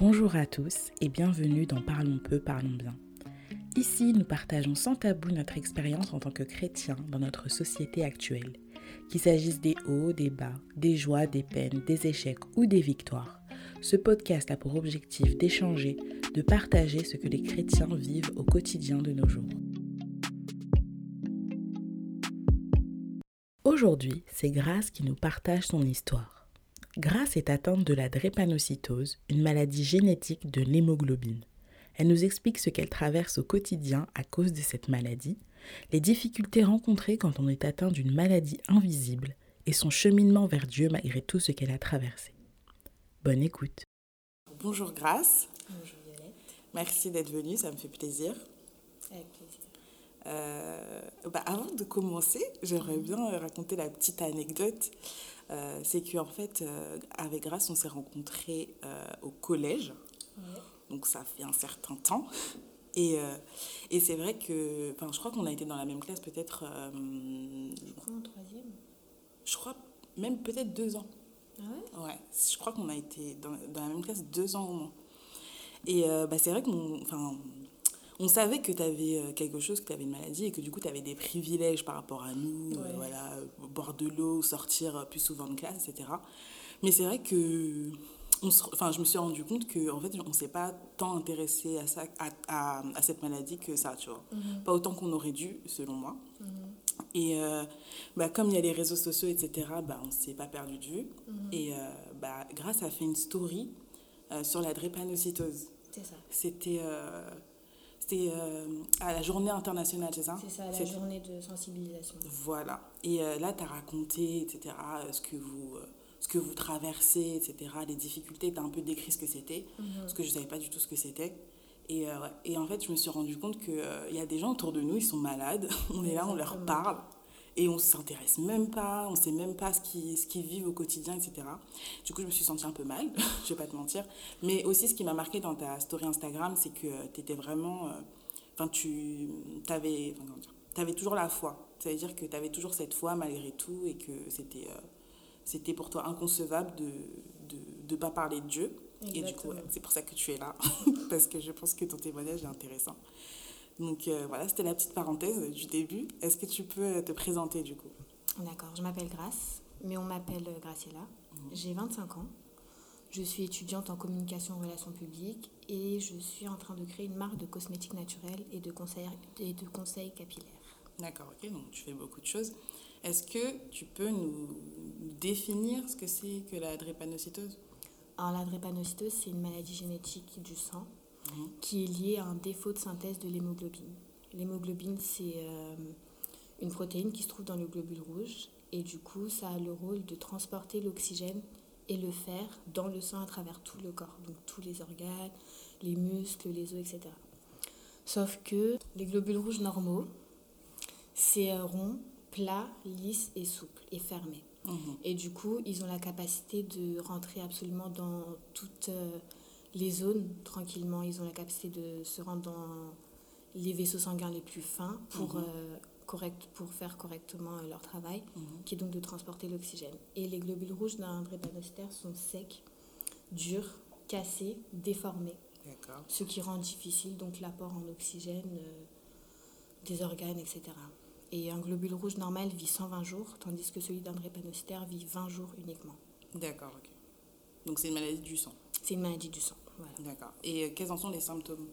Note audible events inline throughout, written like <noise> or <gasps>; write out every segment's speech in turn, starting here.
Bonjour à tous et bienvenue dans Parlons peu, parlons bien. Ici, nous partageons sans tabou notre expérience en tant que chrétiens dans notre société actuelle. Qu'il s'agisse des hauts, des bas, des joies, des peines, des échecs ou des victoires. Ce podcast a pour objectif d'échanger, de partager ce que les chrétiens vivent au quotidien de nos jours. Aujourd'hui, c'est Grace qui nous partage son histoire. Grace est atteinte de la drépanocytose, une maladie génétique de l'hémoglobine. Elle nous explique ce qu'elle traverse au quotidien à cause de cette maladie, les difficultés rencontrées quand on est atteint d'une maladie invisible et son cheminement vers Dieu malgré tout ce qu'elle a traversé. Bonne écoute. Bonjour Grace. Bonjour Violette. Merci d'être venue, ça me fait plaisir. Avec plaisir. Euh, bah, avant de commencer, j'aimerais bien raconter la petite anecdote. Euh, c'est qu'en fait, euh, avec Grace, on s'est rencontrés euh, au collège. Ouais. Donc ça fait un certain temps. Et, et c'est vrai que, enfin, je crois qu'on a été dans la même classe peut-être, Je crois en troisième. je crois même peut-être deux ans. Ah ouais? Ouais, je crois qu'on a été dans, dans la même classe deux ans au moins. Et bah, c'est vrai qu'on enfin, on savait que tu avais quelque chose, que tu avais une maladie et que du coup tu avais des privilèges par rapport à nous, euh, voilà, au bord de l'eau, sortir plus souvent de classe, etc. Mais c'est vrai que on se- enfin, je me suis rendu compte qu'en en fait, on ne s'est pas tant intéressé à, ça, à, à, à cette maladie que ça, tu vois. Pas autant qu'on aurait dû, selon moi. Et euh, bah, comme il y a les réseaux sociaux, etc., bah, on ne s'est pas perdu de vue. Et euh, bah, grâce a fait une story euh, sur la drépanocytose. C'est ça. C'était euh, c'était, euh, à la journée internationale, c'est ça C'est ça, la journée de sensibilisation. Voilà. Et euh, là, tu as raconté, etc., euh, ce que vous... euh, ce que vous traversez, etc., les difficultés, tu as un peu décrit ce que c'était, parce que je ne savais pas du tout ce que c'était. Et, et en fait, je me suis rendu compte qu'il il y a des gens autour de nous, ils sont malades, <laughs> on est là, on leur parle, et on ne s'intéresse même pas, on ne sait même pas ce qu'ils ce vivent au quotidien, etc. Du coup, je me suis sentie un peu mal, <laughs> je vais pas te mentir. Mais aussi, ce qui m'a marqué dans ta story Instagram, c'est que tu étais vraiment. euh, Enfin, tu avais, avais toujours la foi. Ça veut dire que tu avais toujours cette foi malgré tout et que c'était euh, c'était pour toi inconcevable de ne pas parler de Dieu. Et du coup, Exactement. ouais, c'est pour ça que tu es là, <laughs> parce que je pense que ton témoignage est intéressant. Donc euh, voilà, c'était la petite parenthèse du début. Est-ce que tu peux te présenter du coup? D'accord, je m'appelle Grace, mais on m'appelle euh, Graciela. J'ai 25 ans. Je suis étudiante en communication et relations publiques et je suis en train de créer une marque de cosmétiques naturels et de conseils, et de conseils capillaires. D'accord, ok, donc tu fais beaucoup de choses. Est-ce que tu peux nous définir ce que c'est que la drépanocytose? Alors la drépanocytose, c'est une maladie génétique du sang Qui est liée à un défaut de synthèse de l'hémoglobine. L'hémoglobine, c'est euh, une protéine qui se trouve dans le globule rouge et du coup, ça a le rôle de transporter l'oxygène et le fer dans le sang à travers tout le corps, donc tous les organes, les muscles, les os, etc. Sauf que les globules rouges normaux, c'est euh, rond, plat, lisse et souple et fermé. Mhm. Et du coup, ils ont la capacité de rentrer absolument dans toutes euh, les zones tranquillement. Ils ont la capacité de se rendre dans les vaisseaux sanguins les plus fins pour, Mhm. euh, correct, pour faire correctement euh, leur travail, Mhm. qui est donc de transporter l'oxygène. Et les globules rouges d'un drépanocytaire sont secs, durs, cassés, déformés, ce qui rend difficile donc l'apport en oxygène euh, des organes, etc. Et un globule rouge normal vit 120 jours, tandis que celui d'un drépanocytaire vit 20 jours uniquement. D'accord, ok. Donc c'est une maladie du sang. C'est une maladie du sang. Voilà. D'accord. Et euh, quels en sont les symptômes?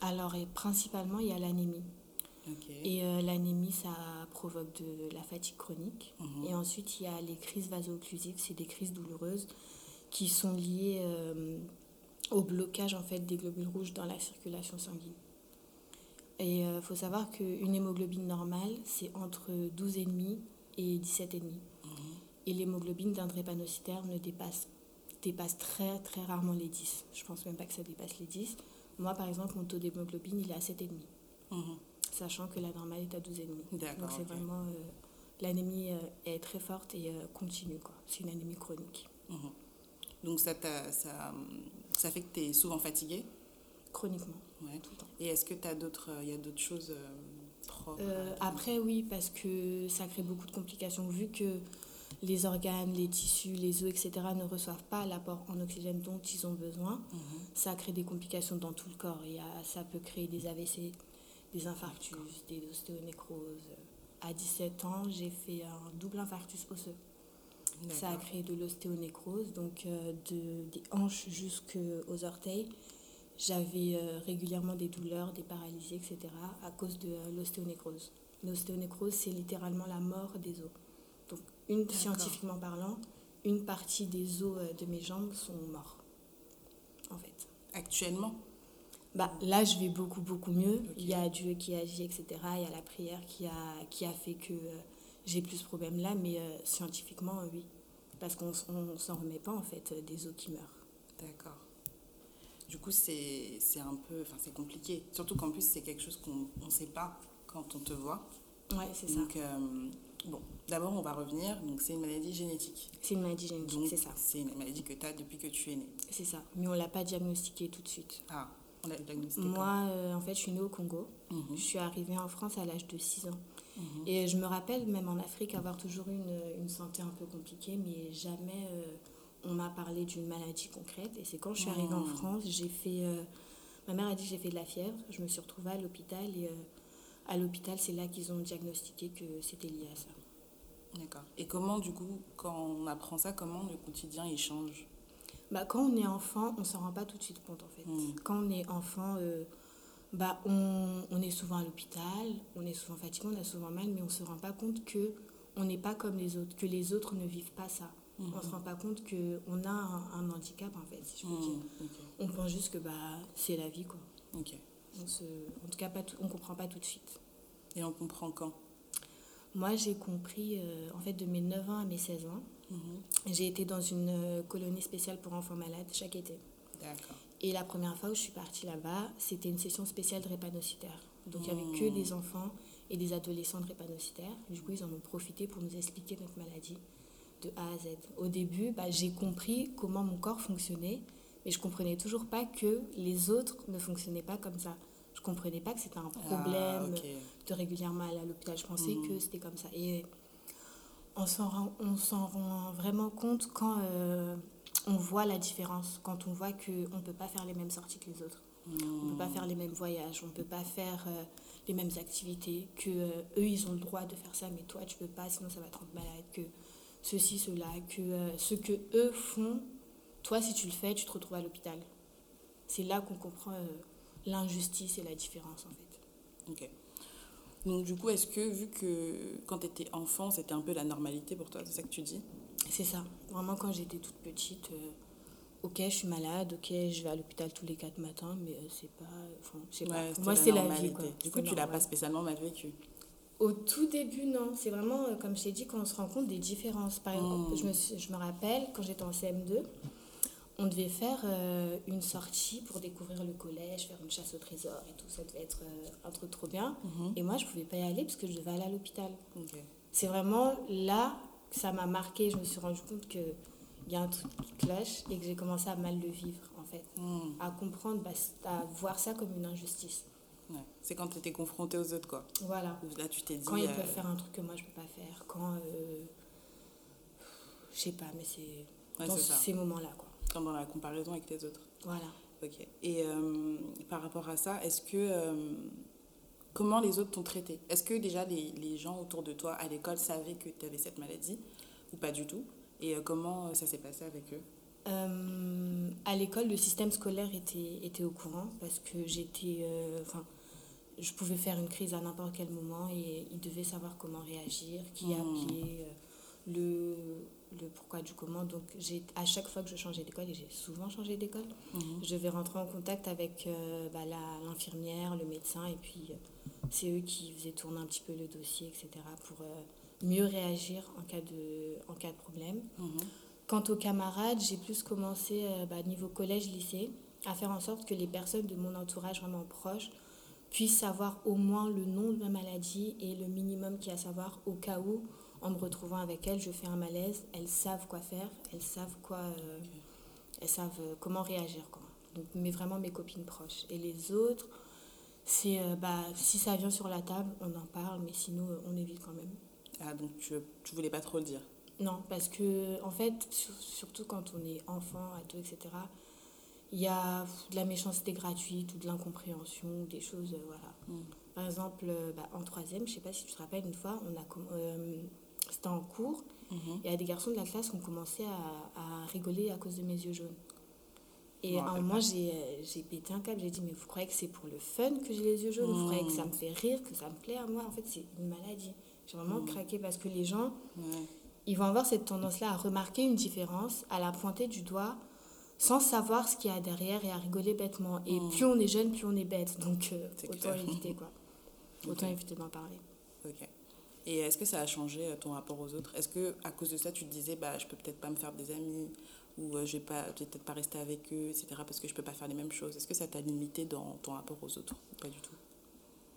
Alors, et principalement, il y a l'anémie. Et euh, l'anémie, ça provoque de la fatigue chronique. Mhm. Et ensuite, il y a les crises vaso-occlusives, c'est des crises douloureuses qui sont liées euh, au blocage en fait des globules rouges dans la circulation sanguine. Et il faut savoir qu'une hémoglobine normale, c'est entre 12,5 et 17,5. Mhm. Et l'hémoglobine d'un drépanocytaire ne dépasse, dépasse très très rarement les 10. Je pense même pas que ça dépasse les 10. Moi, par exemple, mon taux d'hémoglobine, il est à 7,5 Mhm. sachant que la normale est à 12,5. D'accord, Donc c'est vraiment... euh, l'anémie euh, est très forte et euh, continue. C'est une anémie chronique. Mhm. Donc ça, t'a- ça, ça fait que tu es souvent fatigué Chroniquement, Ouais. tout le temps. Et est-ce que tu as d'autres il y a d'autres choses euh, propres après, oui, parce que ça crée beaucoup de complications. Vu que les organes, les tissus, les os, etc. ne reçoivent pas l'apport en oxygène dont ils ont besoin, Mhm. ça crée des complications dans tout le corps. Il y a, ça peut créer des AVC, des infarctus, des ostéonécroses. À 17 ans, j'ai fait un double infarctus osseux. Ça a créé de l'ostéonécrose, donc euh, de, des hanches jusqu'aux orteils. J'avais euh, régulièrement des douleurs, des paralysies, etc. à cause de euh, l'ostéonécrose. L'ostéonécrose, c'est littéralement la mort des os. Une, scientifiquement parlant, une partie des os euh, de mes jambes sont morts, en fait. Actuellement? Bah, là, je vais beaucoup, beaucoup mieux. Il y a Dieu qui agit, etc. Il y a la prière qui a, qui a fait que euh, j'ai plus ce problème-là. Mais euh, scientifiquement, oui. Parce qu'on on s'en remet pas, en fait, des os qui meurent. D'accord. Du coup, c'est c'est un peu. Enfin, c'est compliqué. Surtout qu'en plus, c'est quelque chose qu'on ne sait pas quand on te voit. Ouais, c'est ça. Donc, euh, bon, d'abord, on va revenir. Donc, c'est une maladie génétique. C'est une maladie génétique, c'est ça. C'est une maladie que tu as depuis que tu es né. C'est ça. Mais on l'a pas diagnostiqué tout de suite. Ah, on l'a diagnostiqué. Moi, euh, en fait, je suis née au Congo. Mhm, Je suis arrivée en France à l'âge de 6 ans. mhm. Et je me rappelle, même en Afrique, avoir toujours eu une, une santé un peu compliquée, mais jamais euh, on m'a parlé d'une maladie concrète. Et c'est quand je suis arrivée en Hmm. France, j'ai fait. euh, ma mère a dit que j'ai fait de la fièvre. Je me suis retrouvée à l'hôpital et euh, à l'hôpital, c'est là qu'ils ont diagnostiqué que c'était lié à ça. D'accord. Et comment, du coup, quand on apprend ça, comment le quotidien il change? Bah, quand on est enfant, on s'en rend pas tout de suite compte en fait. Hmm. Quand on est enfant, euh, bah, on, on est souvent à l'hôpital, on est souvent fatigué, on a souvent mal, mais on se rend pas compte que on n'est pas comme les autres, que les autres ne vivent pas ça. Mhm. On se rend pas compte qu'on a un, un handicap en fait, si je peux Mhm, dire. On pense juste que bah, c'est la vie quoi. Ok. On se, en tout cas, pas tout- on comprend pas tout de suite. Et on comprend quand? Moi, j'ai compris, euh, en fait, de mes 9 ans à mes 16 ans, Mhm. j'ai été dans une euh, colonie spéciale pour enfants malades chaque été. D'accord. Et la première fois où je suis partie là-bas, c'était une session spéciale drépanocytaire. Donc il n'y avait Mmh. que des enfants et des adolescents drépanocytaires. Du coup, ils en ont profité pour nous expliquer notre maladie de A à Z. Au début, bah, j'ai compris comment mon corps fonctionnait, mais je comprenais toujours pas que les autres ne fonctionnaient pas comme ça. Je comprenais pas que c'était un problème Ah, ok. de régulièrement aller à l'hôpital. Je pensais Mhm. que c'était comme ça. Et on s'en rend, on s'en rend vraiment compte quand euh, on voit la différence, quand on voit qu'on ne peut pas faire les mêmes sorties que les autres. On ne peut pas faire les mêmes voyages, on ne peut pas faire euh, les mêmes activités, que euh, eux ils ont le droit de faire ça, mais toi tu peux pas, sinon ça va te rendre malade, que ceci, cela, que ce que eux font, toi si tu le fais, tu te retrouves à l'hôpital. C'est là qu'on comprend euh, l'injustice et la différence en fait. Ok. Donc, du coup, est-ce que, vu que quand tu étais enfant, c'était un peu la normalité pour toi, c'est ça que tu dis? C'est ça. Vraiment, quand j'étais toute petite, euh, ok, je suis malade, ok, je vais à l'hôpital tous les quatre matins, mais euh, c'est pas. Enfin, je sais pas. Ouais, Pour c'était Moi, c'est la vie. Quoi. Du coup, tu l'as pas spécialement mal vécu. Au tout début, non. C'est vraiment, comme je t'ai dit, quand on se rend compte des différences. Par exemple, Mm. je, me suis- je me rappelle, quand j'étais en CM2, on devait faire euh, une sortie pour découvrir le collège, faire une chasse au trésor et tout. Ça devait être euh, un truc trop bien. Mhm. Et moi, je pouvais pas y aller parce que je devais aller à l'hôpital. C'est vraiment là que ça m'a marqué. Je me suis rendu compte qu'il y a un truc qui cloche et que j'ai commencé à mal le vivre, en fait. Mhm. À comprendre, bah, à voir ça comme une injustice. Ouais. C'est quand tu étais confronté aux autres, quoi. Voilà. Là, tu t'es dit. Quand ils euh, peuvent faire un truc que moi je peux pas faire. Quand. euh, je sais pas, mais c'est. ouais, dans c'est ça. ces moments-là, quoi. Quand dans la comparaison avec les autres. Voilà. Ok. Et euh, par rapport à ça, est-ce que. euh, comment les autres t'ont traité? Est-ce que déjà les, les gens autour de toi à l'école savaient que tu avais cette maladie ou pas du tout? Et euh, comment ça s'est passé avec eux? À l'école, le système scolaire était, était au courant parce que j'étais. Enfin. je pouvais faire une crise à n'importe quel moment et ils devaient savoir comment réagir, qui Hmm. appeler, le, le pourquoi du comment. Donc, j'ai, à chaque fois que je changeais d'école, et j'ai souvent changé d'école, Mhm. je vais rentrer en contact avec euh, bah, la- l'infirmière, le médecin, et puis euh, c'est eux qui faisaient tourner un petit peu le dossier, etc., pour euh, mieux réagir en cas de, en cas de problème. Mhm. Quant aux camarades, j'ai plus commencé, bah, niveau collège-lycée, à faire en sorte que les personnes de mon entourage vraiment proche puissent savoir au moins le nom de ma maladie et le minimum qu'il y a à savoir au cas où, en me retrouvant avec elles, je fais un malaise, elles savent quoi faire, elles savent quoi, euh, elles savent euh, comment réagir. Quoi. Donc, mais vraiment mes copines proches. Et les autres, c'est euh, bah, si ça vient sur la table, on en parle, mais sinon on évite quand même. Ah, donc tu, tu voulais pas trop le dire? Non, parce que, en fait, surtout quand on est enfant, ado, etc., il y a de la méchanceté gratuite ou de l'incompréhension, des choses, euh, voilà. Mm. Par exemple, bah, en troisième, je sais pas si tu te rappelles, une fois, on a, euh, c'était en cours, et il y a des garçons de la classe qui ont commencé à, à rigoler à cause de mes yeux jaunes. Et à un moment, j'ai pété un câble. J'ai dit, mais vous croyez que c'est pour le fun que j'ai les yeux jaunes? Vous croyez que ça me fait rire, que ça me plaît à moi? En fait, c'est une maladie. J'ai vraiment mm. craqué parce que les gens, ils vont avoir cette tendance-là à remarquer une différence, à la pointer du doigt, sans savoir ce qu'il y a derrière et à rigoler bêtement. Et mm. plus on est jeune, plus on est bête. Donc, euh, autant éviter, quoi. <laughs> Autant éviter d'en parler. Ok. Et est-ce que ça a changé euh, ton rapport aux autres? Est-ce que à cause de ça, tu te disais, bah, je peux peut-être pas me faire des amis ou euh, je vais pas peut-être pas rester avec eux, etc. Parce que je peux pas faire les mêmes choses? Est-ce que ça t'a limité dans ton rapport aux autres Pas du tout?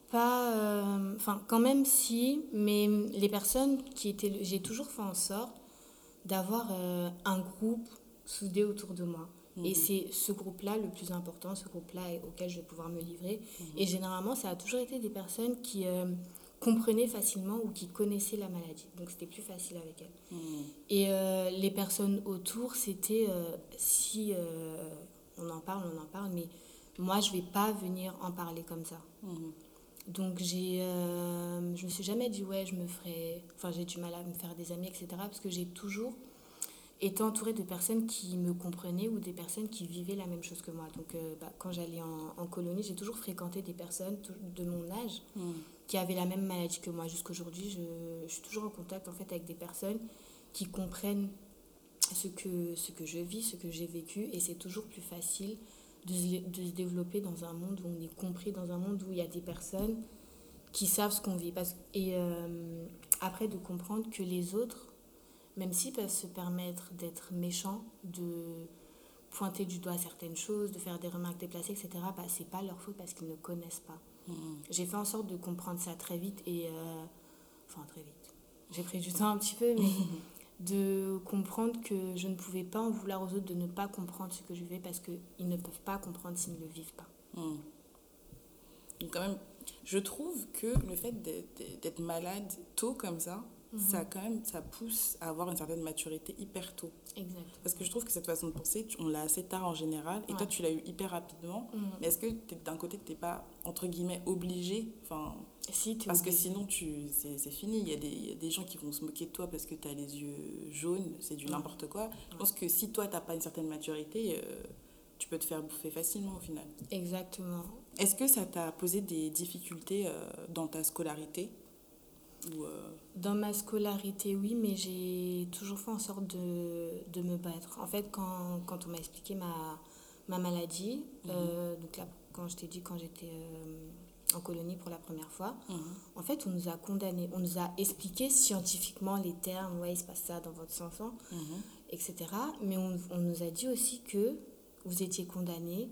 Pas, euh, enfin quand même si, mais les personnes qui étaient, j'ai toujours fait en sorte d'avoir euh, un groupe soudé autour de moi. Et mhm. c'est ce groupe-là le plus important, ce groupe-là auquel je vais pouvoir me livrer. Mhm. Et généralement, ça a toujours été des personnes qui comprenaient facilement ou qui connaissaient la maladie. Donc c'était plus facile avec elles. Hmm. Et euh, les personnes autour, c'était euh, si euh, on en parle, on en parle, mais moi je vais pas venir en parler comme ça. Hmm. Donc j'ai, je me suis jamais dit ouais je me ferais, enfin j'ai du mal à me faire des amis etc. Parce que j'ai toujours été entourée de personnes qui me comprenaient ou des personnes qui vivaient la même chose que moi. Donc bah, quand j'allais en, colonie, j'ai toujours fréquenté des personnes de mon âge. Hmm qui avaient la même maladie que moi. Jusqu'aujourd'hui, je, je suis toujours en contact en fait avec des personnes qui comprennent ce que, ce que je vis, ce que j'ai vécu, et c'est toujours plus facile de se, développer dans un monde où on est compris, dans un monde où il y a des personnes qui savent ce qu'on vit. Et euh, après, de comprendre que les autres, même s'ils peuvent se permettre d'être méchants, de pointer du doigt certaines choses, de faire des remarques déplacées, etc., bah, c'est pas leur faute parce qu'ils ne connaissent pas. J'ai fait en sorte de comprendre ça très vite et. Euh, enfin, très vite. J'ai pris du temps un petit peu, mais <laughs> de comprendre que je ne pouvais pas en vouloir aux autres de ne pas comprendre ce que je vivais parce qu'ils ne peuvent pas comprendre s'ils ne le vivent pas. Hmm. quand même, je trouve que le fait d'être malade tôt comme ça, ça mhm. quand même ça pousse à avoir une certaine maturité hyper tôt. Exact. Parce que je trouve que cette façon de penser, on l'a assez tard en général, et toi tu l'as eu hyper rapidement. Mhm. Mais est-ce que d'un côté tu n'es pas entre guillemets obligé, enfin si, parce que sinon tu c'est fini. Il y, a des, il y, a des gens qui vont se moquer de toi parce que tu as les yeux jaunes, c'est du n'importe quoi. Je pense que si toi tu n'as pas une certaine maturité, euh, tu peux te faire bouffer facilement au final. Exactement. Est-ce que ça t'a posé des difficultés euh, dans ta scolarité? Euh, Dans ma scolarité, oui, mais j'ai toujours fait en sorte de, de, me battre. En fait, quand, quand on m'a expliqué ma, ma maladie, mhm. euh, donc là, quand je t'ai dit quand j'étais euh, en colonie pour la première fois, mhm. en fait, on nous a condamnés, on nous a expliqué scientifiquement les termes, ouais, il se passe ça dans votre sang, mhm. etc. Mais on, on, nous a dit aussi que vous étiez condamnés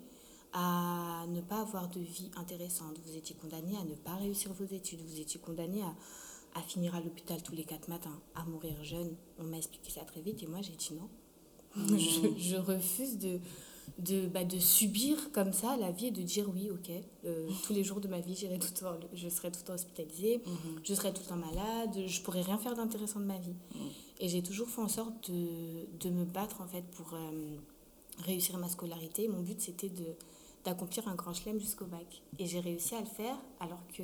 à ne pas avoir de vie intéressante, vous étiez condamnés à ne pas réussir vos études, vous étiez condamnés à à finir à l'hôpital tous les quatre matins, à mourir jeune. On m'a expliqué ça très vite et moi j'ai dit non. Mmh. Je, refuse de, de, bah, de subir comme ça la vie et de dire oui, ok, euh, tous les jours de ma vie, j'irai tout je serai tout le temps hospitalisée, mmh. je serai tout le temps malade, je pourrai rien faire d'intéressant de ma vie. Mmh. Et j'ai toujours fait en sorte de, de, me battre en fait pour euh, réussir ma scolarité. Mon but c'était d'accomplir un grand chelem jusqu'au bac. Et j'ai réussi à le faire alors que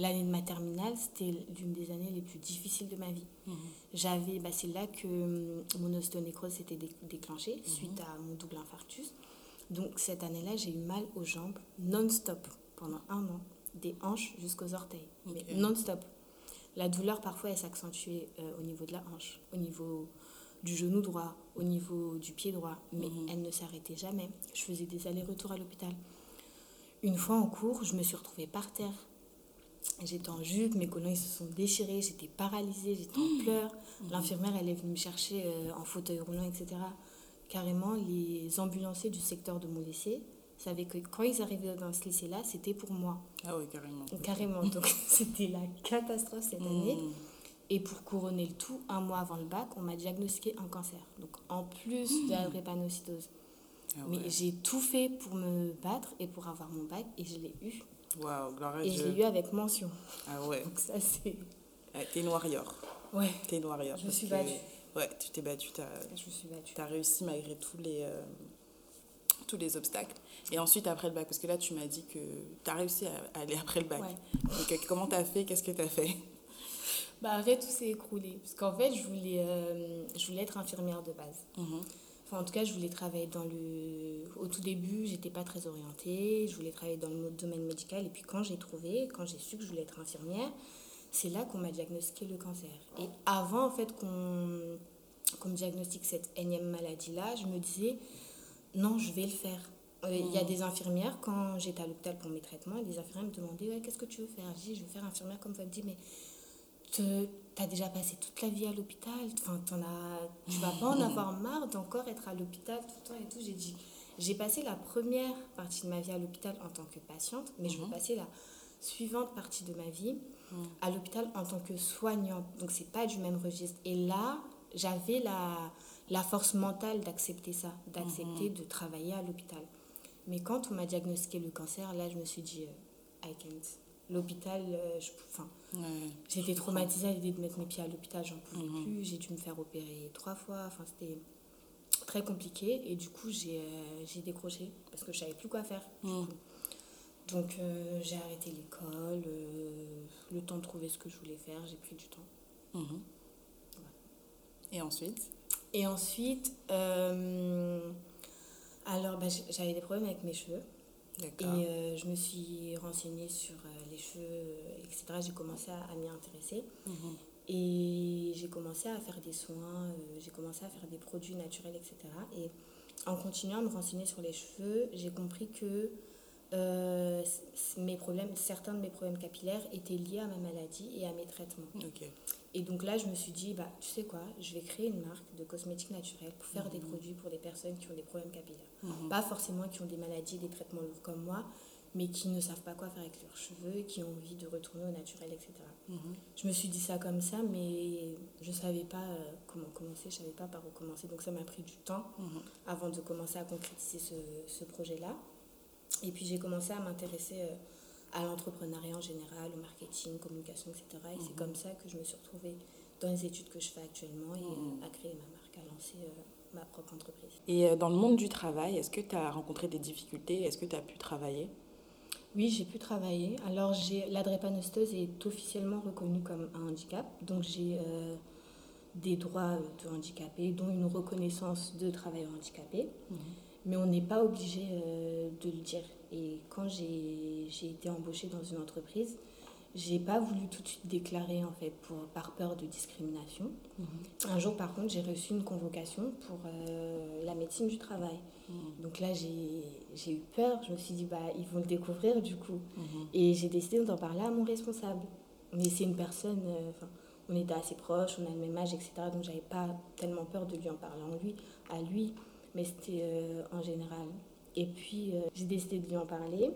l'année de ma terminale, c'était l'une des années les plus difficiles de ma vie. Mhm. J'avais, bah, c'est là que hum, mon ostéonécrose s'était déclenchée mhm. suite à mon double infarctus. Donc cette année-là, j'ai eu mal aux jambes non-stop pendant un an, des hanches jusqu'aux orteils, mais non-stop. La douleur, parfois, elle s'accentuait euh, au niveau de la hanche, au niveau du genou droit, au niveau du pied droit, mais mhm. elle ne s'arrêtait jamais. Je faisais des allers-retours à l'hôpital. Une fois en cours, je me suis retrouvée par terre J'étais en jupe, mes colonnes se sont déchirées, j'étais paralysée, j'étais en mmh. <gasps> pleurs. Mmh. L'infirmière, elle est venue me chercher euh, en fauteuil roulant, etc. Carrément, les ambulanciers du secteur de mon lycée savaient que quand ils arrivaient dans ce lycée-là, c'était pour moi. Ah oui, carrément. Carrément. Donc, <laughs> <laughs> c'était la catastrophe cette année. Mmh. Et pour couronner le tout, un mois avant le bac, on m'a diagnostiqué un cancer. Donc, en plus de la drépanocytose. Ah Mais j'ai tout fait pour me battre et pour avoir mon bac, et je l'ai eu. Waouh, Et je l'ai eu avec mention. Ah ouais. Donc ça, c'est... T'es une warrior. Ouais. T'es une warrior. Je me suis battue. Ouais, tu t'es battue, tu Je me suis battue. as réussi malgré tous les, euh, tous les obstacles. Et ensuite, après le bac, parce que là, tu m'as dit que tu as réussi à aller après le bac. Ouais. Donc, comment tu as fait? Qu'est-ce que tu as fait? Bah, fait, tout s'est écroulé. Parce qu'en fait, je voulais, euh, je voulais être infirmière de base. Mhm. Enfin, en tout cas, je voulais travailler dans le. Au tout début, j'étais pas très orientée. Je voulais travailler dans le domaine médical. Et puis, quand j'ai trouvé, quand j'ai su que je voulais être infirmière, c'est là qu'on m'a diagnostiqué le cancer. Et avant, en fait, qu'on me diagnostique cette énième maladie-là, je me disais, non, je vais le faire. Euh, Il y a des infirmières, quand j'étais à l'hôpital pour mes traitements, et des infirmières me demandaient, ouais, qu'est-ce que tu veux faire? Je dis, je veux faire infirmière comme me dit, mais tu as déjà passé toute la vie à l'hôpital, enfin, t'en as, tu vas pas en <laughs> avoir marre d'encore être à l'hôpital tout le temps et tout. J'ai dit, j'ai passé la première partie de ma vie à l'hôpital en tant que patiente, mais je veux passer la suivante partie de ma vie à l'hôpital en tant que soignante. Donc c'est pas du même registre. Et là, j'avais la, la force mentale d'accepter ça, d'accepter de travailler à l'hôpital. Mais quand on m'a diagnostiqué le cancer, là, je me suis dit, euh, I can't. L'hôpital, euh, je- enfin, Ouais. J'étais traumatisée à l'idée de mettre mes pieds à l'hôpital, j'en pouvais plus. J'ai dû me faire opérer trois fois. Enfin, c'était très compliqué. Et du coup, j'ai euh, décroché parce que je savais plus quoi faire. du Mm. coup. Donc, euh, j'ai arrêté l'école. euh, le temps de trouver ce que je voulais faire, j'ai pris du temps. Mhm. Et ensuite? Et ensuite, alors, bah, j'avais des problèmes avec mes cheveux. Et euh, je me suis renseignée sur euh, les cheveux, etc. J'ai commencé à, à m'y intéresser. Mhm. Et j'ai commencé à faire des soins, euh, j'ai commencé à faire des produits naturels, etc. Et en continuant à me renseigner sur les cheveux, j'ai compris que euh, mes problèmes, certains de mes problèmes capillaires étaient liés à ma maladie et à mes traitements. Et donc là, je me suis dit, bah, tu sais quoi, je vais créer une marque de cosmétiques naturels pour faire des produits pour des personnes qui ont des problèmes capillaires. Mhm. Pas forcément qui ont des maladies, des traitements lourds comme moi, mais qui ne savent pas quoi faire avec leurs cheveux qui ont envie de retourner au naturel, etc. Mhm. Je me suis dit ça comme ça, mais je savais pas euh, comment commencer, je savais pas par où commencer. Donc ça m'a pris du temps Mhm. avant de commencer à concrétiser ce, ce projet-là. Et puis j'ai commencé à m'intéresser euh, à l'entrepreneuriat en général, au marketing, communication, etc. Et c'est comme ça que je me suis retrouvée dans les études que je fais actuellement et euh, à créer ma marque, à lancer euh, ma propre entreprise. Et euh, dans le monde du travail, est-ce que tu as rencontré des difficultés? Est-ce que tu as pu travailler? Oui, j'ai pu travailler. Alors, j'ai la drépanocytose est officiellement reconnue comme un handicap. Donc, j'ai euh, des droits de handicapé, dont une reconnaissance de travailleur handicapé. Mais on n'est pas obligé euh, de le dire. Et quand j'ai été embauchée dans une entreprise, j'ai pas voulu tout de suite déclarer, en fait, pour, par peur de discrimination. Un jour, par contre, j'ai reçu une convocation pour euh, la médecine du travail. Donc là, j'ai eu peur. Je me suis dit, bah, ils vont le découvrir du coup. Et j'ai décidé d'en parler à mon responsable. Mais c'est une personne, euh, on était assez proches, on a le même âge, etc. Donc j'avais pas tellement peur de lui en parler en lui, à lui, mais c'était euh, en général. Et puis euh, j'ai décidé de lui en parler.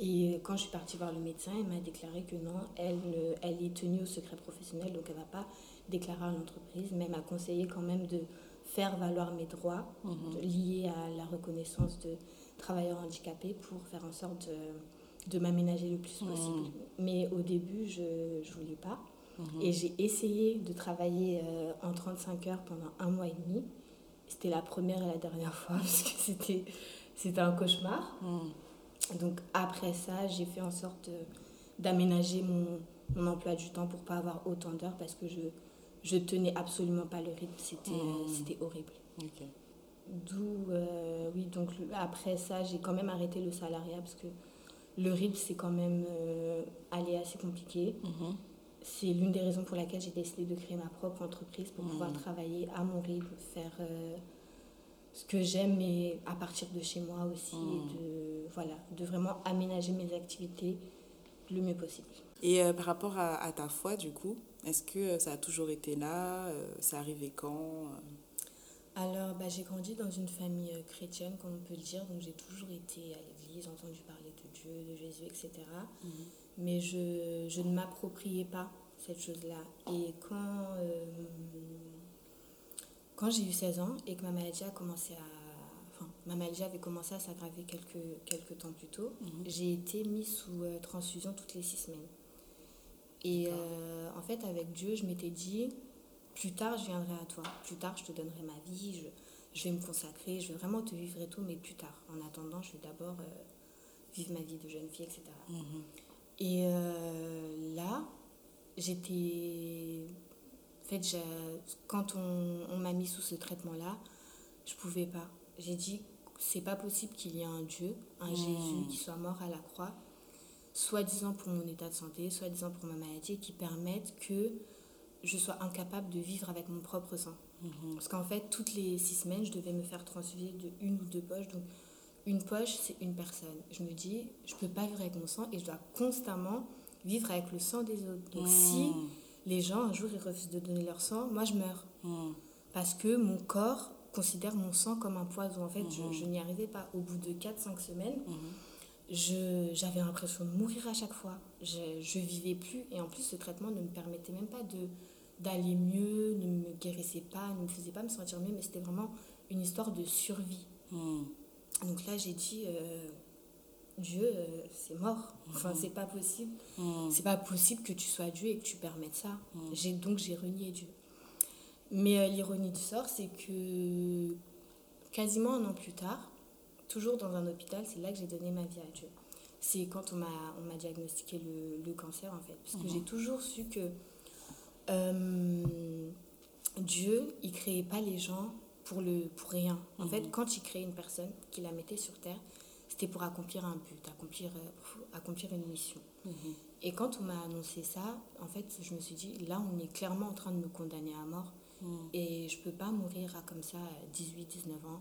Et quand je suis partie voir le médecin, il m'a déclaré que non, elle, elle est tenue au secret professionnel, donc elle ne va pas déclarer à l'entreprise, mais elle m'a conseillé quand même de faire valoir mes droits de- liés à la reconnaissance de travailleurs handicapés pour faire en sorte de, de m'aménager le plus possible. Mais au début, je ne voulais pas. Et j'ai essayé de travailler euh, en 35 heures pendant un mois et demi. C'était la première et la dernière fois <laughs> parce que c'était, c'était un cauchemar. Mhm. Donc après ça, j'ai fait en sorte euh, d'aménager mon, mon emploi du temps pour pas avoir autant d'heures parce que je je tenais absolument pas le rythme. C'était euh, Mhm. c'était horrible. D'où euh, oui donc après ça, j'ai quand même arrêté le salariat parce que le rythme c'est quand même euh, assez compliqué. Mhm. C'est l'une des raisons pour laquelle j'ai décidé de créer ma propre entreprise pour pouvoir travailler à mon rythme, faire euh, ce que j'aime, mais à partir de chez moi aussi, et de, voilà, de vraiment aménager mes activités le mieux possible. Et euh, par rapport à, à ta foi, du coup, est-ce que euh, ça a toujours été là euh, C'est arrivé quand Alors, bah, j'ai grandi dans une famille chrétienne, comme on peut le dire, donc j'ai toujours été à l'église, entendu parler de Dieu, de Jésus, etc. Mais je, je ne m'appropriais pas cette chose-là. Et quand, euh, quand j'ai eu 16 ans et que ma maladie a commencé à... Enfin, ma maladie avait commencé à s'aggraver quelques, quelques temps plus tôt, j'ai été mise sous euh, transfusion toutes les six semaines. Et euh, en fait, avec Dieu, je m'étais dit, plus tard, je viendrai à toi. Plus tard, je te donnerai ma vie, je, je vais me consacrer, je vais vraiment te vivre et tout, mais plus tard. En attendant, je vais d'abord euh, vivre ma vie de jeune fille, etc. Et euh, là, j'étais. En fait, quand on, on m'a mis sous ce traitement-là, je pouvais pas. J'ai dit, c'est pas possible qu'il y ait un Dieu, un Jésus qui soit mort à la croix, soi-disant pour mon état de santé, soi-disant pour ma maladie, qui permette que je sois incapable de vivre avec mon propre sang. Mhm. Parce qu'en fait, toutes les six semaines, je devais me faire transfuser de une ou deux poches. Donc, une poche, c'est une personne. Je me dis, je peux pas vivre avec mon sang et je dois constamment vivre avec le sang des autres. Donc, si mhm. les gens, un jour, ils refusent de donner leur sang, moi, je meurs. Mhm. Parce que mon corps considère mon sang comme un poison. En fait, je, n'y arrivais pas. Au bout de 4-5 semaines, j'avais l'impression de mourir à chaque fois. Je, je vivais plus. Et en plus, ce traitement ne me permettait même pas de d'aller mieux, ne me guérissait pas, ne me faisait pas me sentir mieux, mais c'était vraiment une histoire de survie. Donc là, j'ai dit, euh, Dieu, euh, c'est mort. Enfin, hmm. c'est pas possible. Hmm. C'est pas possible que tu sois Dieu et que tu permettes ça. J'ai Donc, j'ai renié Dieu. Mais euh, l'ironie du sort, c'est que quasiment un an plus tard, toujours dans un hôpital, c'est là que j'ai donné ma vie à Dieu. C'est quand on m'a diagnostiqué le, le, cancer, en fait. Parce que j'ai toujours su que Dieu, il créait pas les gens pour, le, pour rien. En fait, mhm. quand il créait une personne, qu'il la mettait sur terre, c'était pour accomplir un but, accomplir, euh, accomplir une mission. Mhm. Et quand on m'a annoncé ça, en fait, je me suis dit, là, on est clairement en train de me condamner à mort. Mhm. Et je peux pas mourir à comme ça, 18, 19 ans,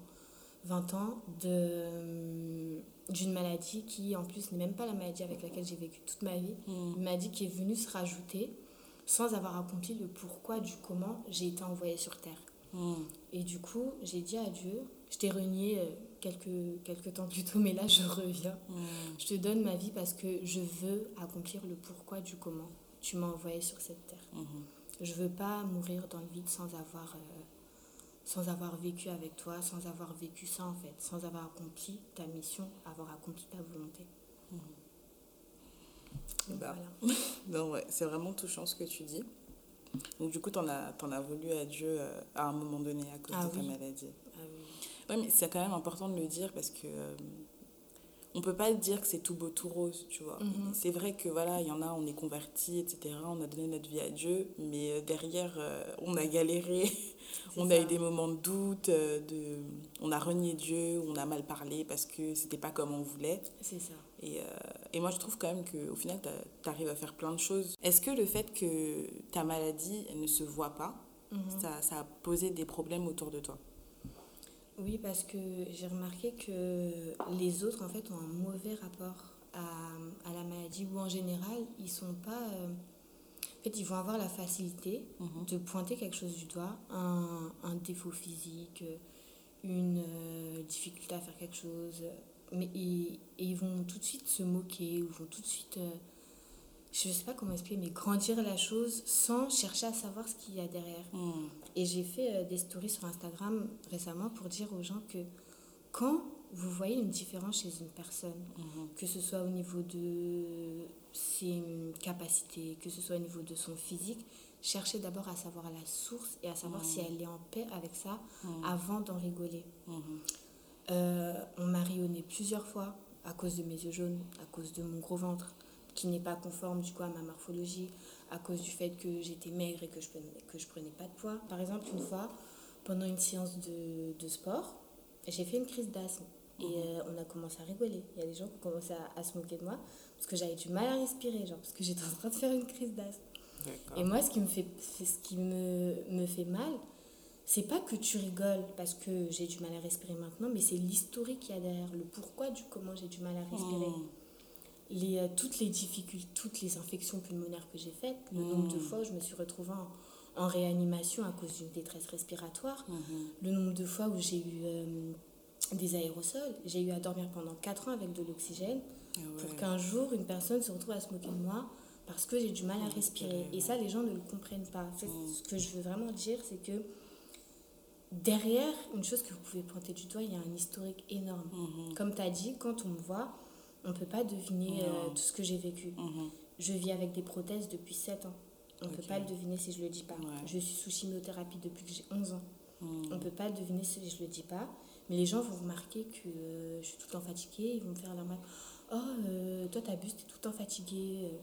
20 ans, d'une maladie qui, en plus, n'est même pas la maladie avec laquelle j'ai vécu toute ma vie. Une maladie qui est venue se rajouter sans avoir accompli le pourquoi du comment j'ai été envoyée sur Terre. Et du coup, j'ai dit à Dieu, je t'ai renié euh, quelques, quelques temps plus tôt, mais là, je reviens. Hmm. Je te donne ma vie parce que je veux accomplir le pourquoi du comment tu m'as envoyé sur cette terre. Je hmm. Je veux pas mourir dans le vide sans avoir, euh, sans avoir vécu avec toi, sans avoir vécu ça en fait, sans avoir accompli ta mission, avoir accompli ta volonté. Bah, <laughs> non, ouais, c'est vraiment touchant ce que tu dis. Donc, du coup, tu en as, en as voulu à Dieu euh, à un moment donné à cause ah de ta maladie. Ah, oui. Ouais, mais c'est quand même important de le dire parce que euh, on peut pas dire que c'est tout beau, tout rose, tu vois. Mhm. C'est vrai que voilà, il y en a, on est converti, etc. On a donné notre vie à Dieu, mais euh, derrière, euh, on a galéré, <laughs> on a eu des moments de doute, de, on a renié Dieu, on a mal parlé parce que c'était pas comme on voulait. C'est ça. Et, et, moi, je trouve quand même qu'au final, tu arrives à faire plein de choses. Est-ce que le fait que ta maladie elle ne se voit pas, mhm. ça, ça a posé des problèmes autour de toi? Oui, parce que j'ai remarqué que les autres, en fait, ont un mauvais rapport à, à la maladie, ou en général, ils sont pas... Euh, en fait, ils vont avoir la facilité mhm. de pointer quelque chose du doigt, un, un défaut physique, une euh, difficulté à faire quelque chose, mais et, ils vont tout de suite se moquer, ou vont tout de suite... Euh, je ne sais pas comment expliquer, mais grandir la chose sans chercher à savoir ce qu'il y a derrière. Hmm. Et j'ai fait euh, des stories sur Instagram récemment pour dire aux gens que quand vous voyez une différence chez une personne, hmm. que ce soit au niveau de ses capacités, que ce soit au niveau de son physique, cherchez d'abord à savoir la source et à savoir si hmm. elle est en paix avec ça avant d'en rigoler. Euh, on m'a rayonné plusieurs fois à cause de mes yeux jaunes, à cause de mon gros ventre, qui n'est pas conforme du coup à ma morphologie à cause du fait que j'étais maigre et que je prenais, que je prenais pas de poids. Par exemple, une fois, pendant une séance de, de sport, j'ai fait une crise d'asthme. Et mhm. euh, on a commencé à rigoler. Il y a des gens qui ont commencé à, à se moquer de moi parce que j'avais du mal à respirer, genre parce que j'étais en train de faire une crise d'asthme. Et moi, ce qui me fait, ce qui me, me fait mal, c'est pas que tu rigoles parce que j'ai du mal à respirer maintenant, mais c'est l'historique qu'il y a derrière, le pourquoi du comment j'ai du mal à respirer. Mhm les, euh, toutes les difficultés, toutes les infections pulmonaires que j'ai faites, le nombre de hmm. fois où je me suis retrouvée en, réanimation à cause d'une détresse respiratoire, hmm. le nombre de fois où j'ai eu euh, des aérosols, j'ai eu à dormir pendant 4 ans avec de l'oxygène, ah pour qu'un jour une personne se retrouve à se moquer de moi parce que j'ai du mal à respirer. Et ça, les gens ne le comprennent pas. Hmm. Ce que je veux vraiment dire, c'est que derrière une chose que vous pouvez pointer du doigt, il y a un historique énorme. Comme tu as dit, quand on me voit, on ne peut pas deviner euh, tout ce que j'ai vécu. Mhm. Je vis avec des prothèses depuis 7 ans. On ne peut pas le deviner si je le dis pas. Ouais. Je suis sous chimiothérapie depuis que j'ai 11 ans. Hmm. On ne peut pas le deviner si je le dis pas. Mais les gens vont remarquer que euh, je suis tout le temps fatiguée. Ils vont me faire la remarque Oh, euh, toi, t'abuses, t'es tout le temps fatiguée. euh.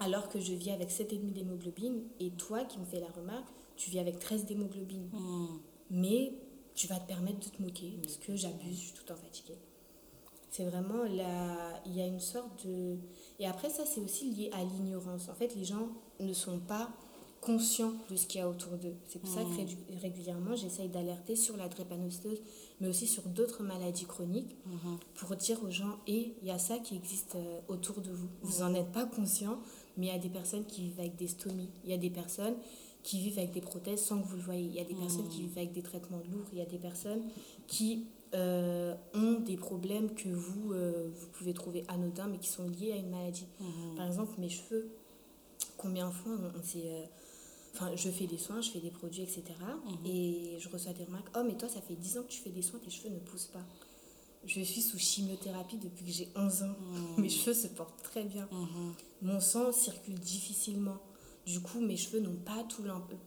Alors que je vis avec 7,5 d'hémoglobine. Et toi qui me fais la remarque, tu vis avec 13 d'hémoglobine. Hmm. Mais tu vas te permettre de te moquer parce que j'abuse, je suis tout le temps fatiguée. C'est vraiment là, il y a une sorte de. Et après, ça, c'est aussi lié à l'ignorance. En fait, les gens ne sont pas conscients de ce qu'il y a autour d'eux. C'est pour ça que Mhm. rédu- régulièrement, j'essaye d'alerter sur la drépanocytose, mais aussi sur d'autres maladies chroniques Mhm. pour dire aux gens et il y a ça qui existe euh, autour de vous. Vous n'en êtes pas conscient, mais il y a des personnes qui vivent avec des stomies. Il y a des personnes qui vivent avec des prothèses sans que vous le voyez. Il y a des personnes qui vivent avec des traitements lourds. Il y a des personnes qui euh, ont des problèmes que vous, euh, vous pouvez trouver anodins, mais qui sont liés à une maladie. Mhm. Par exemple, mes cheveux, combien de fois on, s'est... euh, Enfin, je fais des soins, je fais des produits, etc. Mhm. Et je reçois des remarques. Oh, mais toi, ça fait 10 ans que tu fais des soins, tes cheveux ne poussent pas. Je suis sous chimiothérapie depuis que j'ai 11 ans. <laughs> Mes cheveux se portent très bien. Mon sang circule difficilement. Du coup, mes cheveux n'ont pas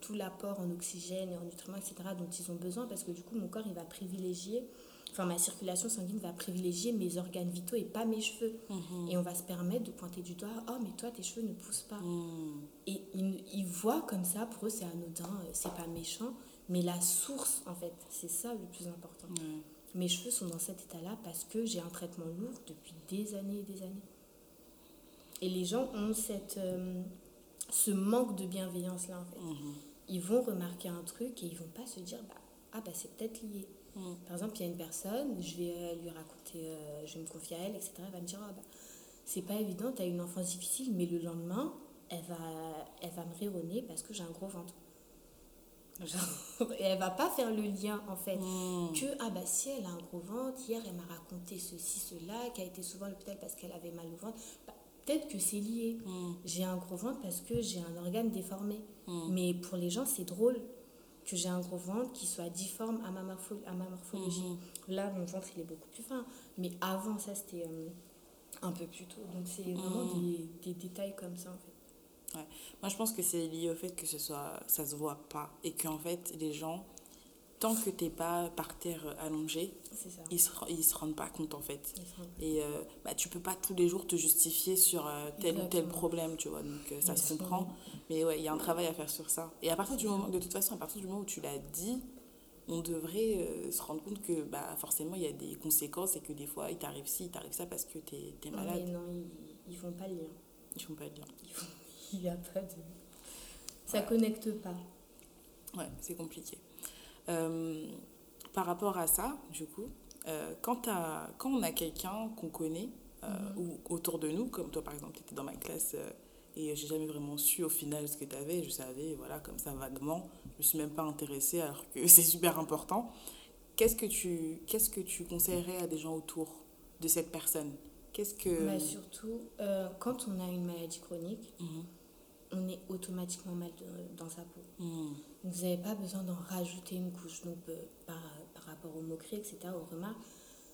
tout l'apport en oxygène et en nutriments, etc., dont ils ont besoin parce que du coup, mon corps, il va privilégier, enfin, ma circulation sanguine va privilégier mes organes vitaux et pas mes cheveux. Mhm. Et on va se permettre de pointer du doigt, oh, mais toi, tes cheveux ne poussent pas. Mhm. Et ils, ils voient comme ça, pour eux, c'est anodin, euh, c'est pas méchant, mais la source, en fait, c'est ça le plus important. Mes cheveux sont dans cet état-là parce que j'ai un traitement lourd depuis des années et des années. Et les gens ont cette, euh, ce manque de bienveillance-là, en fait. Mhm. Ils vont remarquer un truc et ils vont pas se dire, bah, ah, bah, c'est peut-être lié. Mhm. Par exemple, il y a une personne, je vais euh, lui raconter, euh, je vais me confier à elle, etc. Elle va me dire, ah, bah, c'est pas évident, tu as une enfance difficile, mais le lendemain, elle va, elle va me rire au nez parce que j'ai un gros ventre. Genre, <laughs> et elle va pas faire le lien, en fait Mhm. que ah bah si elle a un gros ventre hier elle m'a raconté ceci cela qui a été souvent à l'hôpital parce qu'elle avait mal au ventre Bah, peut-être que c'est lié. Mhm. j'ai un gros ventre parce que j'ai un organe déformé. Mhm. mais pour les gens c'est drôle que j'ai un gros ventre qui soit difforme à ma, morpho- à ma morphologie. Mhm. là mon ventre il est beaucoup plus fin. Mais avant ça c'était euh, un peu plus tôt. Donc c'est vraiment des, des détails comme ça en fait. Moi, je pense que c'est lié au fait que ce soit, ça se voit pas. Et qu'en fait, les gens, tant que t'es pas par terre allongé, c'est ça ils se, ils se rendent pas compte en fait. Et euh, bah, tu peux pas tous les jours te justifier sur euh, tel ou tel problème, tu vois. Donc euh, ça se comprend. Mais ouais, il y a un travail à faire sur ça. Et à partir du moment, de toute façon, à partir du moment où tu l'as dit, on devrait euh, se rendre compte que bah, forcément il y a des conséquences et que des fois il t'arrive ci, il t'arrive ça parce que t'es es mais malade. non ils, ils font pas le lien Ils font pas de lien. Ils font- <laughs> il y a pas de ça connecte pas Ouais, c'est compliqué. Euh, par rapport à ça, du coup, euh, quand, quand on a quelqu'un qu'on connaît euh, ou autour de nous, comme toi par exemple, tu étais dans ma classe et j'ai jamais vraiment su au final ce que tu avais, je savais, voilà, comme ça vaguement, je me suis même pas intéressée alors que <laughs> c'est super important. Qu'est-ce que tu qu'est-ce que tu conseillerais à des gens autour de cette personne? Qu'est-ce que Bah, surtout, euh, quand on a une maladie chronique, Mhm. on est automatiquement mal de- dans sa peau. Mhm. Donc, vous n'avez pas besoin d'en rajouter une couche. Donc, euh, par, par rapport aux moqueries, etc., aux remarques,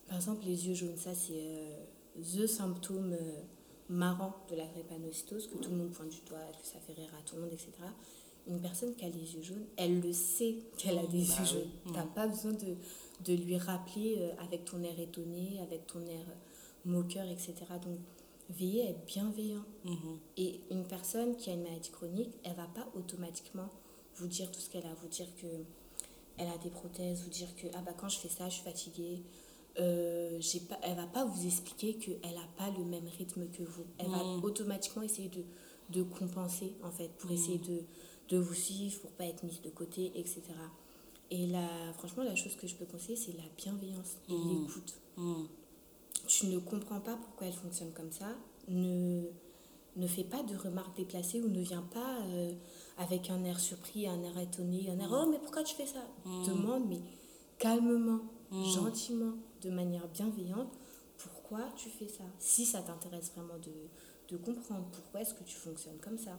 par exemple, les yeux jaunes, ça, c'est euh, the symptôme euh, marrant de la drépanocytose, que tout le monde pointe du doigt, que ça fait rire à tout le monde, etc. Une personne qui a les yeux jaunes, elle le sait qu'elle a des Bah yeux oui. jaunes. Mhm. T'as pas besoin de, de lui rappeler euh, avec ton air étonné, avec ton air moqueur, etc. Donc, veillez à être bienveillant. Mhm. Et une personne qui a une maladie chronique, elle va pas automatiquement vous dire tout ce qu'elle a, vous dire que elle a des prothèses, vous dire que ah bah quand je fais ça, je suis fatiguée. Euh, j'ai pas, elle va pas vous expliquer qu'elle a pas le même rythme que vous. Elle va Mhm. automatiquement essayer de, de compenser en fait pour essayer de, de vous suivre, pour pas être mise de côté, etc. Et là, franchement, la chose que je peux conseiller, c'est la bienveillance et Mhm. l'écoute tu ne comprends pas pourquoi elle fonctionne comme ça, ne, ne fais pas de remarques déplacées ou ne viens pas euh, avec un air surpris, un air étonné, un air Oh, mais pourquoi tu fais ça? Mm. Demande, mais calmement, Mm. gentiment, de manière bienveillante, pourquoi tu fais ça? Si ça t'intéresse vraiment de, de comprendre pourquoi est-ce que tu fonctionnes comme ça,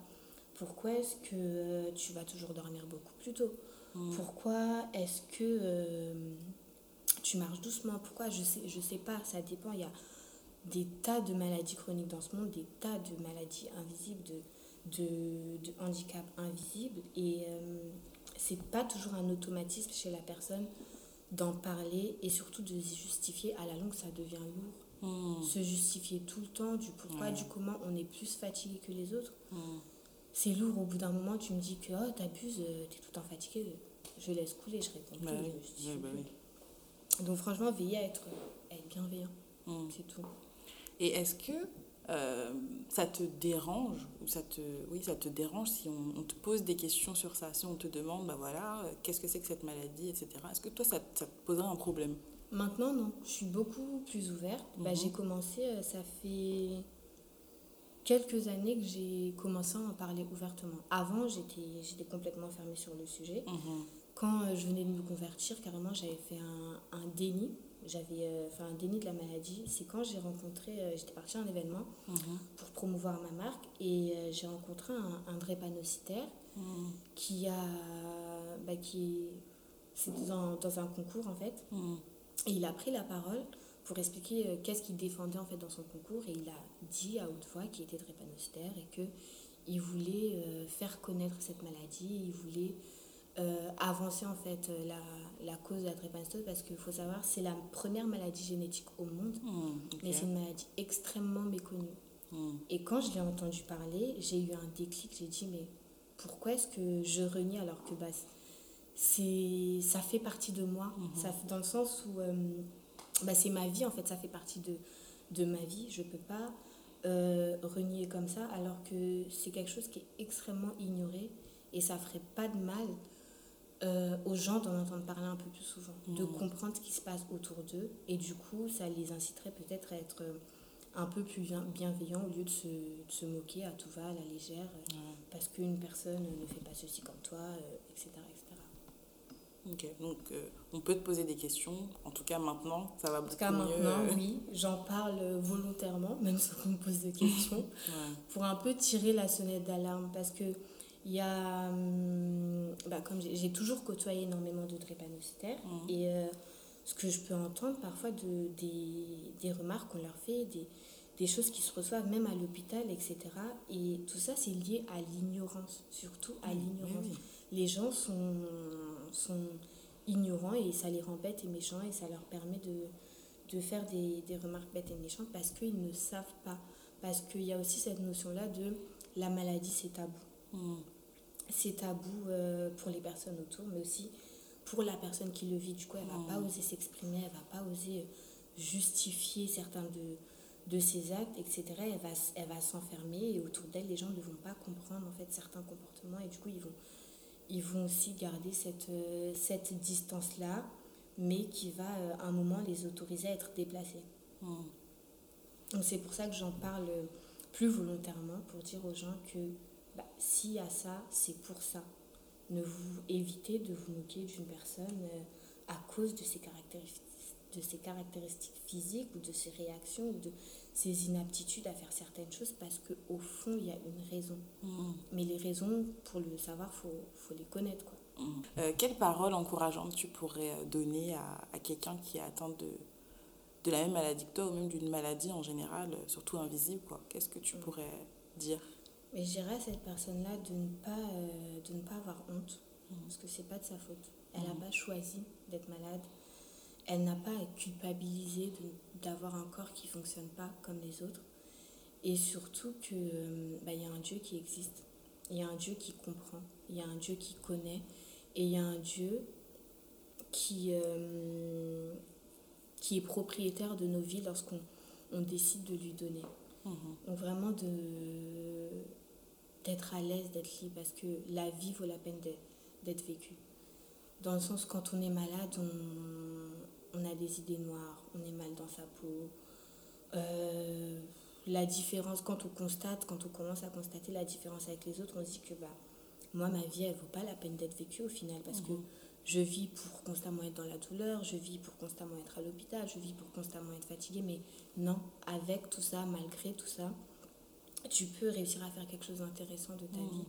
pourquoi est-ce que euh, tu vas toujours dormir beaucoup plus tôt, Mm. pourquoi est-ce que euh, tu marches doucement? Pourquoi? Je sais, je sais pas, ça dépend. Il y a des tas de maladies chroniques dans ce monde, des tas de maladies invisibles, de, de, de handicap invisible. Et euh, c'est pas toujours un automatisme chez la personne d'en parler et surtout de se justifier. À la longue, ça devient lourd. Hmm. Se justifier tout le temps du pourquoi, du comment on est plus fatigué que les autres. Hmm. C'est lourd. Au bout d'un moment, tu me dis que oh, t'abuses, euh, t'es tout le temps fatigué. Je laisse couler, je réponds Bah plus, oui, je me justifie ouais, bah oui. Donc franchement, veillez à être, à être bienveillant, Hmm. c'est tout. Et est-ce que euh, ça te dérange ou ça te, oui, ça te dérange si on, on te pose des questions sur ça, si on te demande, bah voilà, euh, qu'est-ce que c'est que cette maladie, etc. Est-ce que toi, ça, ça te poserait un problème? Maintenant, non. Je suis beaucoup plus ouverte. Bah, Mhm. j'ai commencé, euh, ça fait quelques années que j'ai commencé à en parler ouvertement. Avant, j'étais j'étais complètement fermée sur le sujet. Mhm. Quand je venais de me convertir, carrément, j'avais fait un, un déni. J'avais euh, fait un déni de la maladie. C'est quand j'ai rencontré, euh, j'étais partie à un événement Mhm. pour promouvoir ma marque et euh, j'ai rencontré un, un drépanocytaire Mhm. qui a, bah, qui, c'est dans, dans un concours en fait. Mhm. Et il a pris la parole pour expliquer qu'est-ce qu'il défendait en fait dans son concours et il a dit à haute voix qu'il était drépanocytaire et que il voulait faire connaître cette maladie, il voulait avancer en fait la, la cause de la drépanocytose parce qu'il faut savoir c'est la première maladie génétique au monde. Ok. mais c'est une maladie extrêmement méconnue. Mhm. Et quand je l'ai entendu parler, j'ai eu un déclic, j'ai dit mais pourquoi est-ce que je renie alors que bah, c'est ça fait partie de moi, Mhm. ça, dans le sens où euh, bah, c'est ma vie en fait, ça fait partie de, de ma vie, je peux pas euh, renier comme ça alors que c'est quelque chose qui est extrêmement ignoré et ça ferait pas de mal euh, aux gens d'en entendre parler un peu plus souvent, de Mhm. comprendre ce qui se passe autour d'eux et du coup ça les inciterait peut-être à être euh, un peu plus bien- bienveillants au lieu de se, de se moquer à tout va, à la légère, euh, Ouais. parce qu'une personne ne fait pas ceci comme toi, etc., etc. Ok, donc euh, on peut te poser des questions. En tout cas, maintenant, ça va En beaucoup tout cas, mieux. maintenant, <laughs> oui, j'en parle volontairement, même <laughs> sans qu'on me pose de questions, ouais. pour un peu tirer la sonnette d'alarme, parce que il y a, hum, bah, comme j'ai toujours côtoyé énormément de drépanocytaires, Mhm. et euh, ce que je peux entendre parfois de, des, des remarques qu'on leur fait, des, des choses qui se reçoivent même à l'hôpital, etc. Et tout ça, c'est lié à l'ignorance, surtout à Oui, l'ignorance. oui. Les gens sont, sont ignorants et ça les rend bêtes et méchants et ça leur permet de, de faire des, des remarques bêtes et méchantes parce qu'ils ne savent pas. Parce qu'il y a aussi cette notion-là de la maladie, c'est tabou. Mhm. C'est tabou euh, pour les personnes autour, mais aussi pour la personne qui le vit. Du coup, elle va pas oser s'exprimer, elle va pas oser justifier certains de, de ses actes, etc. Elle va, elle va s'enfermer et autour d'elle, les gens ne vont pas comprendre en fait certains comportements et du coup, ils vont, ils vont aussi garder cette, euh, cette distance-là, mais qui va euh, à un moment les autoriser à être déplacés. Mhm. Donc c'est pour ça que j'en parle plus volontairement, pour dire aux gens que bah, s'il y a ça, c'est pour ça. Ne vous évitez de vous moquer d'une personne euh, à cause de ses, caractéristiques, de ses caractéristiques physiques ou de ses réactions ou de ses inaptitudes à faire certaines choses parce qu'au fond, il y a une raison. Mhm. Mais les raisons, pour le savoir, il faut, faut les connaître. Quoi. Mhm. Euh, quelle parole encourageante tu pourrais euh, donner à, à quelqu'un qui est atteint de, de la même maladie que toi ou même d'une maladie en général, surtout invisible quoi? Qu'est-ce que tu Mhm. pourrais dire? Mais je dirais à cette personne-là de, ne pas, euh, de ne pas avoir honte, parce que c'est pas de sa faute. Elle n'a Mhm. pas choisi d'être malade. Elle n'a pas à culpabiliser d'avoir un corps qui fonctionne pas comme les autres. Et surtout que euh, bah, y a un Dieu qui existe. Il y a un Dieu qui comprend. Il y a un Dieu qui connaît. Et il y a un Dieu qui, euh, qui est propriétaire de nos vies lorsqu'on on décide de lui donner. Mhm. Donc vraiment de d'être à l'aise, d'être libre, parce que la vie vaut la peine d'être- vécue. Dans le sens, quand on est malade, on, on a des idées noires, on est mal dans sa peau. Euh, la différence, quand on constate, quand on commence à constater la différence avec les autres, on se dit que bah, moi, ma vie, elle vaut pas la peine d'être vécue au final, parce que Mhm. je vis pour constamment être dans la douleur, je vis pour constamment être à l'hôpital, je vis pour constamment être fatiguée, mais non, avec tout ça, malgré tout ça, tu peux réussir à faire quelque chose d'intéressant de ta vie.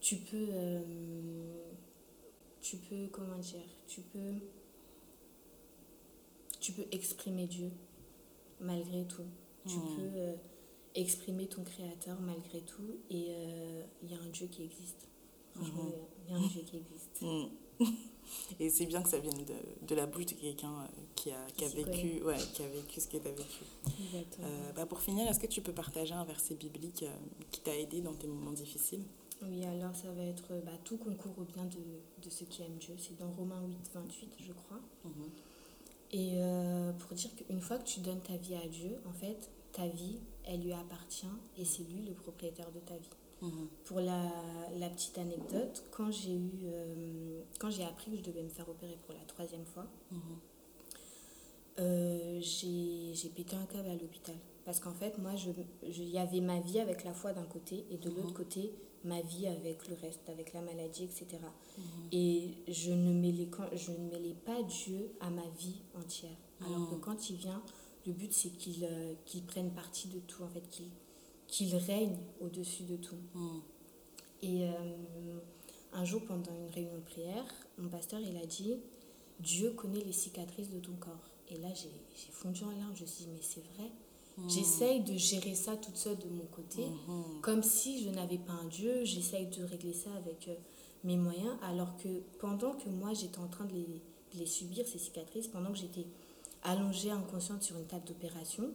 Tu peux, euh, tu peux, comment dire, tu peux, tu peux exprimer Dieu malgré tout. Tu peux euh, exprimer ton créateur malgré tout. Et il y a un Dieu qui existe. Franchement, il y a un Dieu qui existe. <laughs> Et c'est bien que ça vienne de, de la bouche de quelqu'un euh, qui a, qui, a vécu, ouais, qui a vécu ce que tu as vécu. Euh, bah pour finir, est-ce que tu peux partager un verset biblique euh, qui t'a aidé dans tes moments difficiles? Oui, alors ça va être bah, tout concourt au bien de, de ceux qui aiment Dieu. C'est dans Romains 8, 28, je crois. Mhm. Et pour dire qu'une fois que tu donnes ta vie à Dieu, en fait, ta vie, elle lui appartient et c'est lui le propriétaire de ta vie. Mhm. Pour la, la, petite anecdote, quand j'ai eu, euh, quand j'ai appris que je devais me faire opérer pour la troisième fois, mhm. euh, j'ai pété un câble à l'hôpital. Parce qu'en fait, moi, il je, y avait ma vie avec la foi d'un côté et de l'autre mhm. côté, ma vie avec le reste, avec la maladie, etc. Et je ne, mêlais, je ne mêlais pas Dieu à ma vie entière. Alors que quand il vient, le but, c'est qu'il euh, prenne partie de tout, en fait, qu'il qu'il règne au-dessus de tout. Hmm. Et euh, un jour, pendant une réunion de prière, mon pasteur, il a dit, Dieu connaît les cicatrices de ton corps. Et là, j'ai fondu en larmes. Je me suis dit, mais c'est vrai. Hmm. J'essaye de gérer ça toute seule de mon côté, hmm. comme si je n'avais pas un Dieu. J'essaye de régler ça avec euh, mes moyens, alors que pendant que moi, j'étais en train de les, de les subir, ces cicatrices, pendant que j'étais allongée inconsciente sur une table d'opération,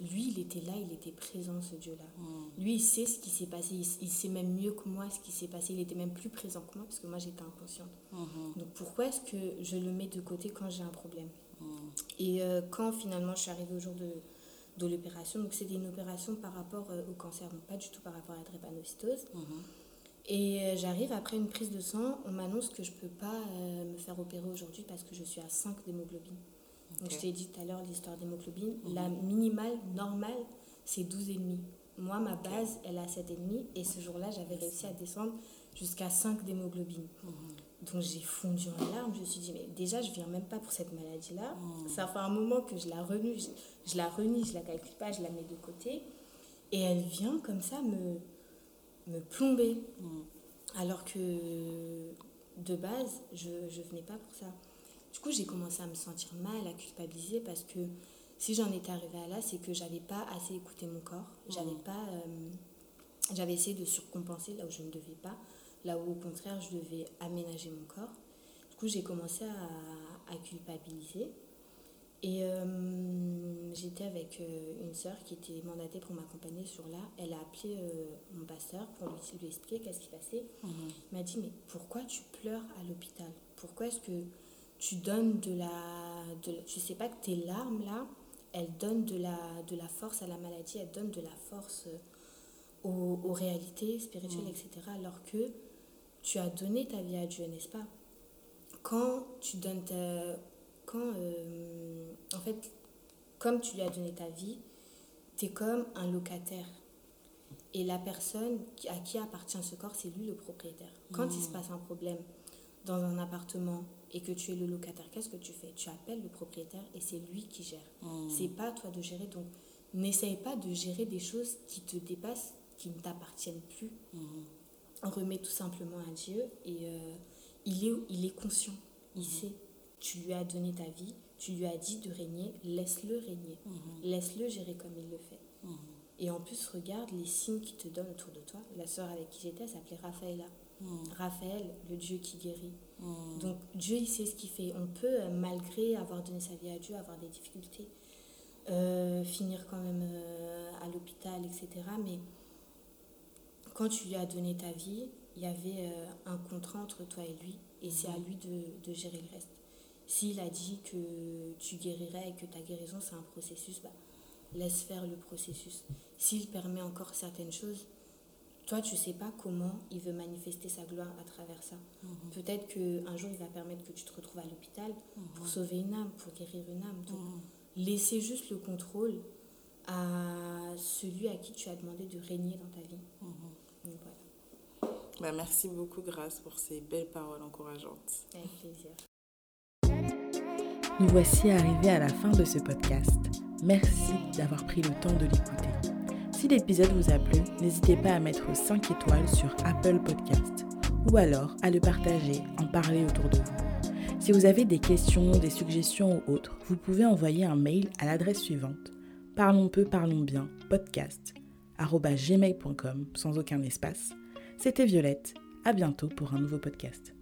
lui, il était là, il était présent, ce Dieu-là. Mm. Lui, il sait ce qui s'est passé, il, sait même mieux que moi ce qui s'est passé, il était même plus présent que moi, parce que moi, j'étais inconsciente. Mm-hmm. Donc, pourquoi est-ce que je le mets de côté quand j'ai un problème? Mm. Et euh, quand finalement, je suis arrivée au jour de, de l'opération, donc c'était une opération par rapport euh, au cancer, donc pas du tout par rapport à la drépanocytose. Mm-hmm. Et euh, j'arrive après une prise de sang, on m'annonce que je ne peux pas me faire opérer aujourd'hui parce que je suis à 5 d'hémoglobine. Donc, je t'ai dit tout à l'heure l'histoire d'hémoglobine. Mhm. La minimale, normale, c'est 12,5. Moi, ma base, elle a 7,5. Et ce jour-là, j'avais réussi à descendre jusqu'à 5 d'hémoglobine. Mhm. Donc, j'ai fondu en larmes. Je me suis dit, mais déjà, je viens même pas pour cette maladie-là. Mhm. Ça fait un moment que je la renie, je, la renie, je la calcule pas, je la mets de côté. Et elle vient comme ça me, me plomber. Alors que de base, je ne venais pas pour ça. Du coup, j'ai commencé à me sentir mal, à culpabiliser parce que si j'en étais arrivée à là, c'est que j'avais pas assez écouté mon corps. J'avais mmh. pas. Euh, j'avais essayé de surcompenser là où je ne devais pas, là où au contraire je devais aménager mon corps. Du coup, j'ai commencé à, à, culpabiliser. Et euh, j'étais avec euh, une sœur qui était mandatée pour m'accompagner sur là. Elle a appelé mon pasteur pour lui, lui expliquer qu'est-ce qui passait. Mmh. Il m'a dit Mais pourquoi tu pleures à l'hôpital? Pourquoi est-ce que tu donnes de la, de Tu sais pas que tes larmes, là, elles donnent de la, de la force à la maladie, elles donnent de la force euh, aux, aux réalités spirituelles, mm. etc. Alors que tu as donné ta vie à Dieu, n'est-ce pas? Quand tu donnes ta... Quand, euh, en fait, comme tu lui as donné ta vie, tu es comme un locataire. Et la personne à qui appartient ce corps, c'est lui le propriétaire. Quand il se mm. passe un problème dans un appartement, et que tu es le locataire, qu'est-ce que tu fais? Tu appelles le propriétaire et c'est lui qui gère. Hmm. C'est pas toi de gérer. Donc, n'essaye pas de gérer des choses qui te dépassent, qui ne t'appartiennent plus. Hmm. Remets tout simplement à Dieu et euh, il, est, il est conscient. Il hmm. sait. Tu lui as donné ta vie, tu lui as dit de régner, laisse-le régner. Laisse-le gérer comme il le fait. Et en plus, regarde les signes qu'il te donne autour de toi. La sœur avec qui j'étais, s'appelait Raphaëla. Raphaël, le Dieu qui guérit. Hmm. Donc Dieu, il sait ce qu'il fait. On peut, euh, malgré avoir donné sa vie à Dieu, avoir des difficultés, euh, finir quand même euh, à l'hôpital, etc. Mais quand tu lui as donné ta vie, il y avait un contrat entre toi et lui, et c'est à lui de, gérer le reste. S'il a dit que tu guérirais et que ta guérison, c'est un processus, bah, laisse faire le processus. S'il permet encore certaines choses, toi, tu sais pas comment il veut manifester sa gloire à travers ça. Mhm. Peut-être qu'un jour, il va permettre que tu te retrouves à l'hôpital pour mhm. sauver une âme, pour guérir une âme. Donc, mhm. laissez juste le contrôle à celui à qui tu as demandé de régner dans ta vie. Donc, voilà. Bah, merci beaucoup, Grâce, pour ces belles paroles encourageantes. Avec plaisir. Nous voici arrivés à la fin de ce podcast. Merci d'avoir pris le temps de l'écouter. Si l'épisode vous a plu, n'hésitez pas à mettre 5 étoiles sur Apple Podcast ou alors à le partager, en parler autour de vous. Si vous avez des questions, des suggestions ou autres, vous pouvez envoyer un mail à l'adresse suivante parlons peu, parlons bien, podcast sans aucun espace. C'était Violette, à bientôt pour un nouveau podcast.